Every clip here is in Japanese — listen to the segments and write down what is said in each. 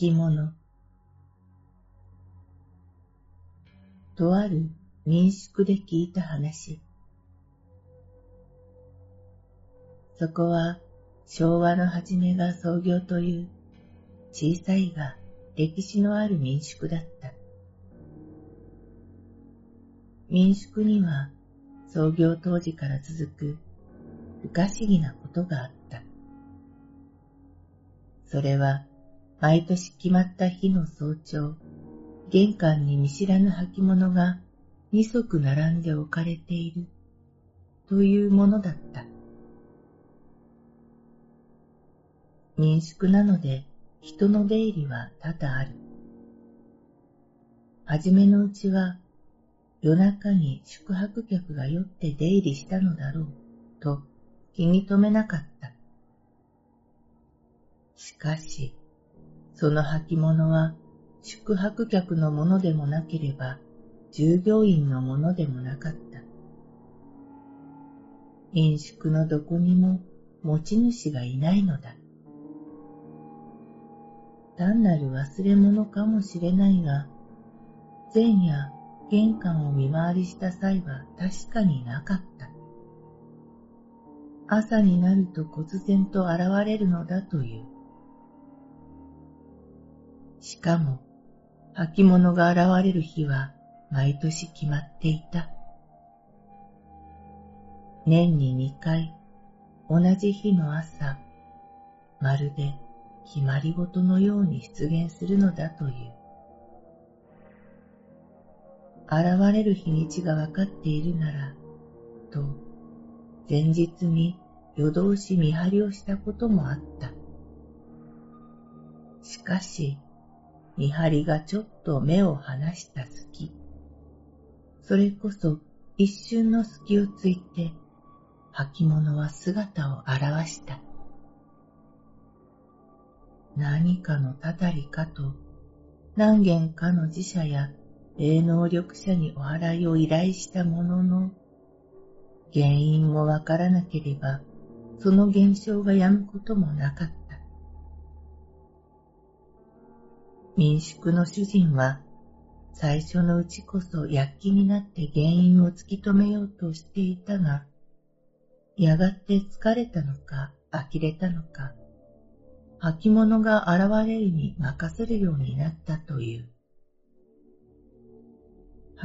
履物とある民宿で聞いた話。そこは昭和の初めが創業という小さいが歴史のある民宿だった。民宿には創業当時から続く不可思議なことがあった。それは毎年決まった日の早朝、玄関に見知らぬ履物が二足並んで置かれているというものだった。民宿なので人の出入りは多々ある。はじめのうちは夜中に宿泊客が酔って出入りしたのだろうと気に留めなかった。しかし、その履物は宿泊客のものでもなければ従業員のものでもなかった。民宿のどこにも持ち主がいないのだ。単なる忘れ物かもしれないが、前夜玄関を見回りした際は確かになかった。朝になると忽然と現れるのだという。しかも、履物が現れる日は毎年決まっていた。年に二回、同じ日の朝、まるで決まりごとのように出現するのだという。現れる日にちがわかっているなら、と、前日に夜通し見張りをしたこともあった。しかし、見張りがちょっと目を離した隙、それこそ一瞬の隙をついて、履物は姿を現した。何かのたたりかと、何件かの自社や霊能力者にお祓いを依頼したものの、原因もわからなければ、その現象が止むこともなかった。民宿の主人は、最初のうちこそ躍起になって原因を突き止めようとしていたが、やがて疲れたのか呆れたのか、履物が現れるに任せるようになったという。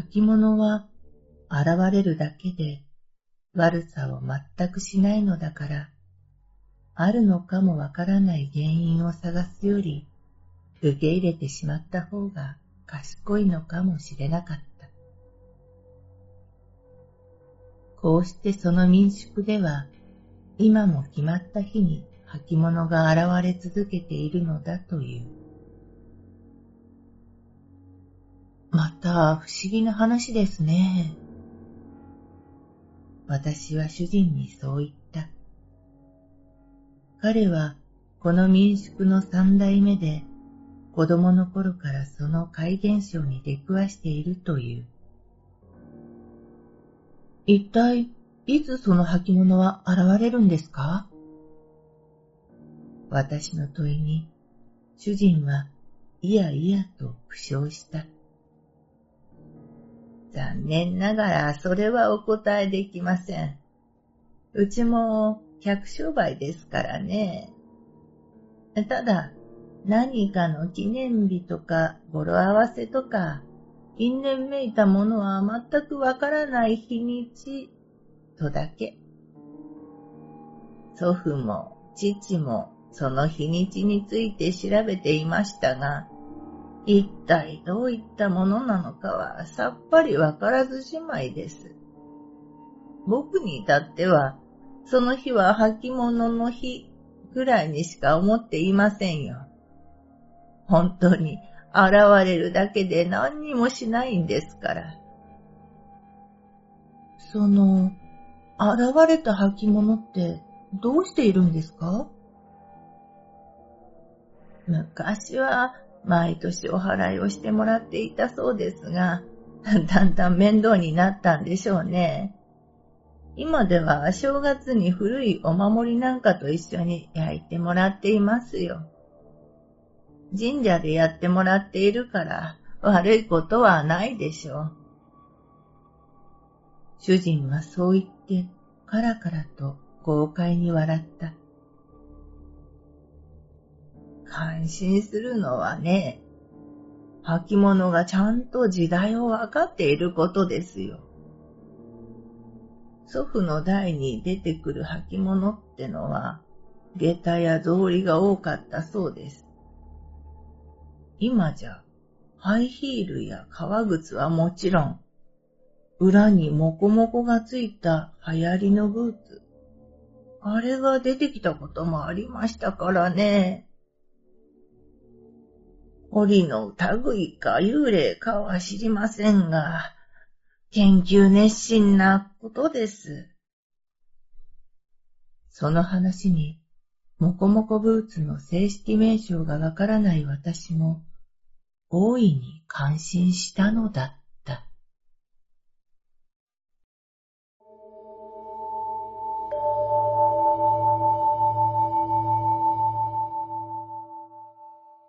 履物は現れるだけで悪さを全くしないのだから、あるのかもわからない原因を探すより、受け入れてしまった方が賢いのかもしれなかった。こうしてその民宿では、今も決まった日に履物が現れ続けているのだという。また不思議な話ですね。私は主人にそう言った。彼はこの民宿の三代目で子供の頃からその怪現象に出くわしているという。一体いつその履物は現れるんですか？私の問いに、主人はいやいやと苦笑した。残念ながらそれはお答えできません。うちも客商売ですからね。ただ、何かの記念日とか語呂合わせとか、因縁めいたものは全くわからない日にちとだけ。祖父も父もその日にちについて調べていましたが、一体どういったものなのかはさっぱりわからずじまいです。僕に至っては、その日は履物の日ぐらいにしか思っていませんよ。本当に現れるだけで何にもしないんですから。その、現れた履物ってどうしているんですか？昔は毎年お祓いをしてもらっていたそうですが、だんだん面倒になったんでしょうね。今では正月に古いお守りなんかと一緒に焼いてもらっていますよ。神社でやってもらっているから悪いことはないでしょう。主人はそう言ってカラカラと豪快に笑った。感心するのはね、履物がちゃんと時代をわかっていることですよ。祖父の代に出てくる履物ってのは、下駄や草履が多かったそうです。今じゃ、ハイヒールや革靴はもちろん、裏にモコモコがついた流行りのブーツ。あれが出てきたこともありましたからね。檻の類か幽霊かは知りませんが、研究熱心なことです。その話に、もこもこブーツの正式名称がわからない私も、大いに感心したのだった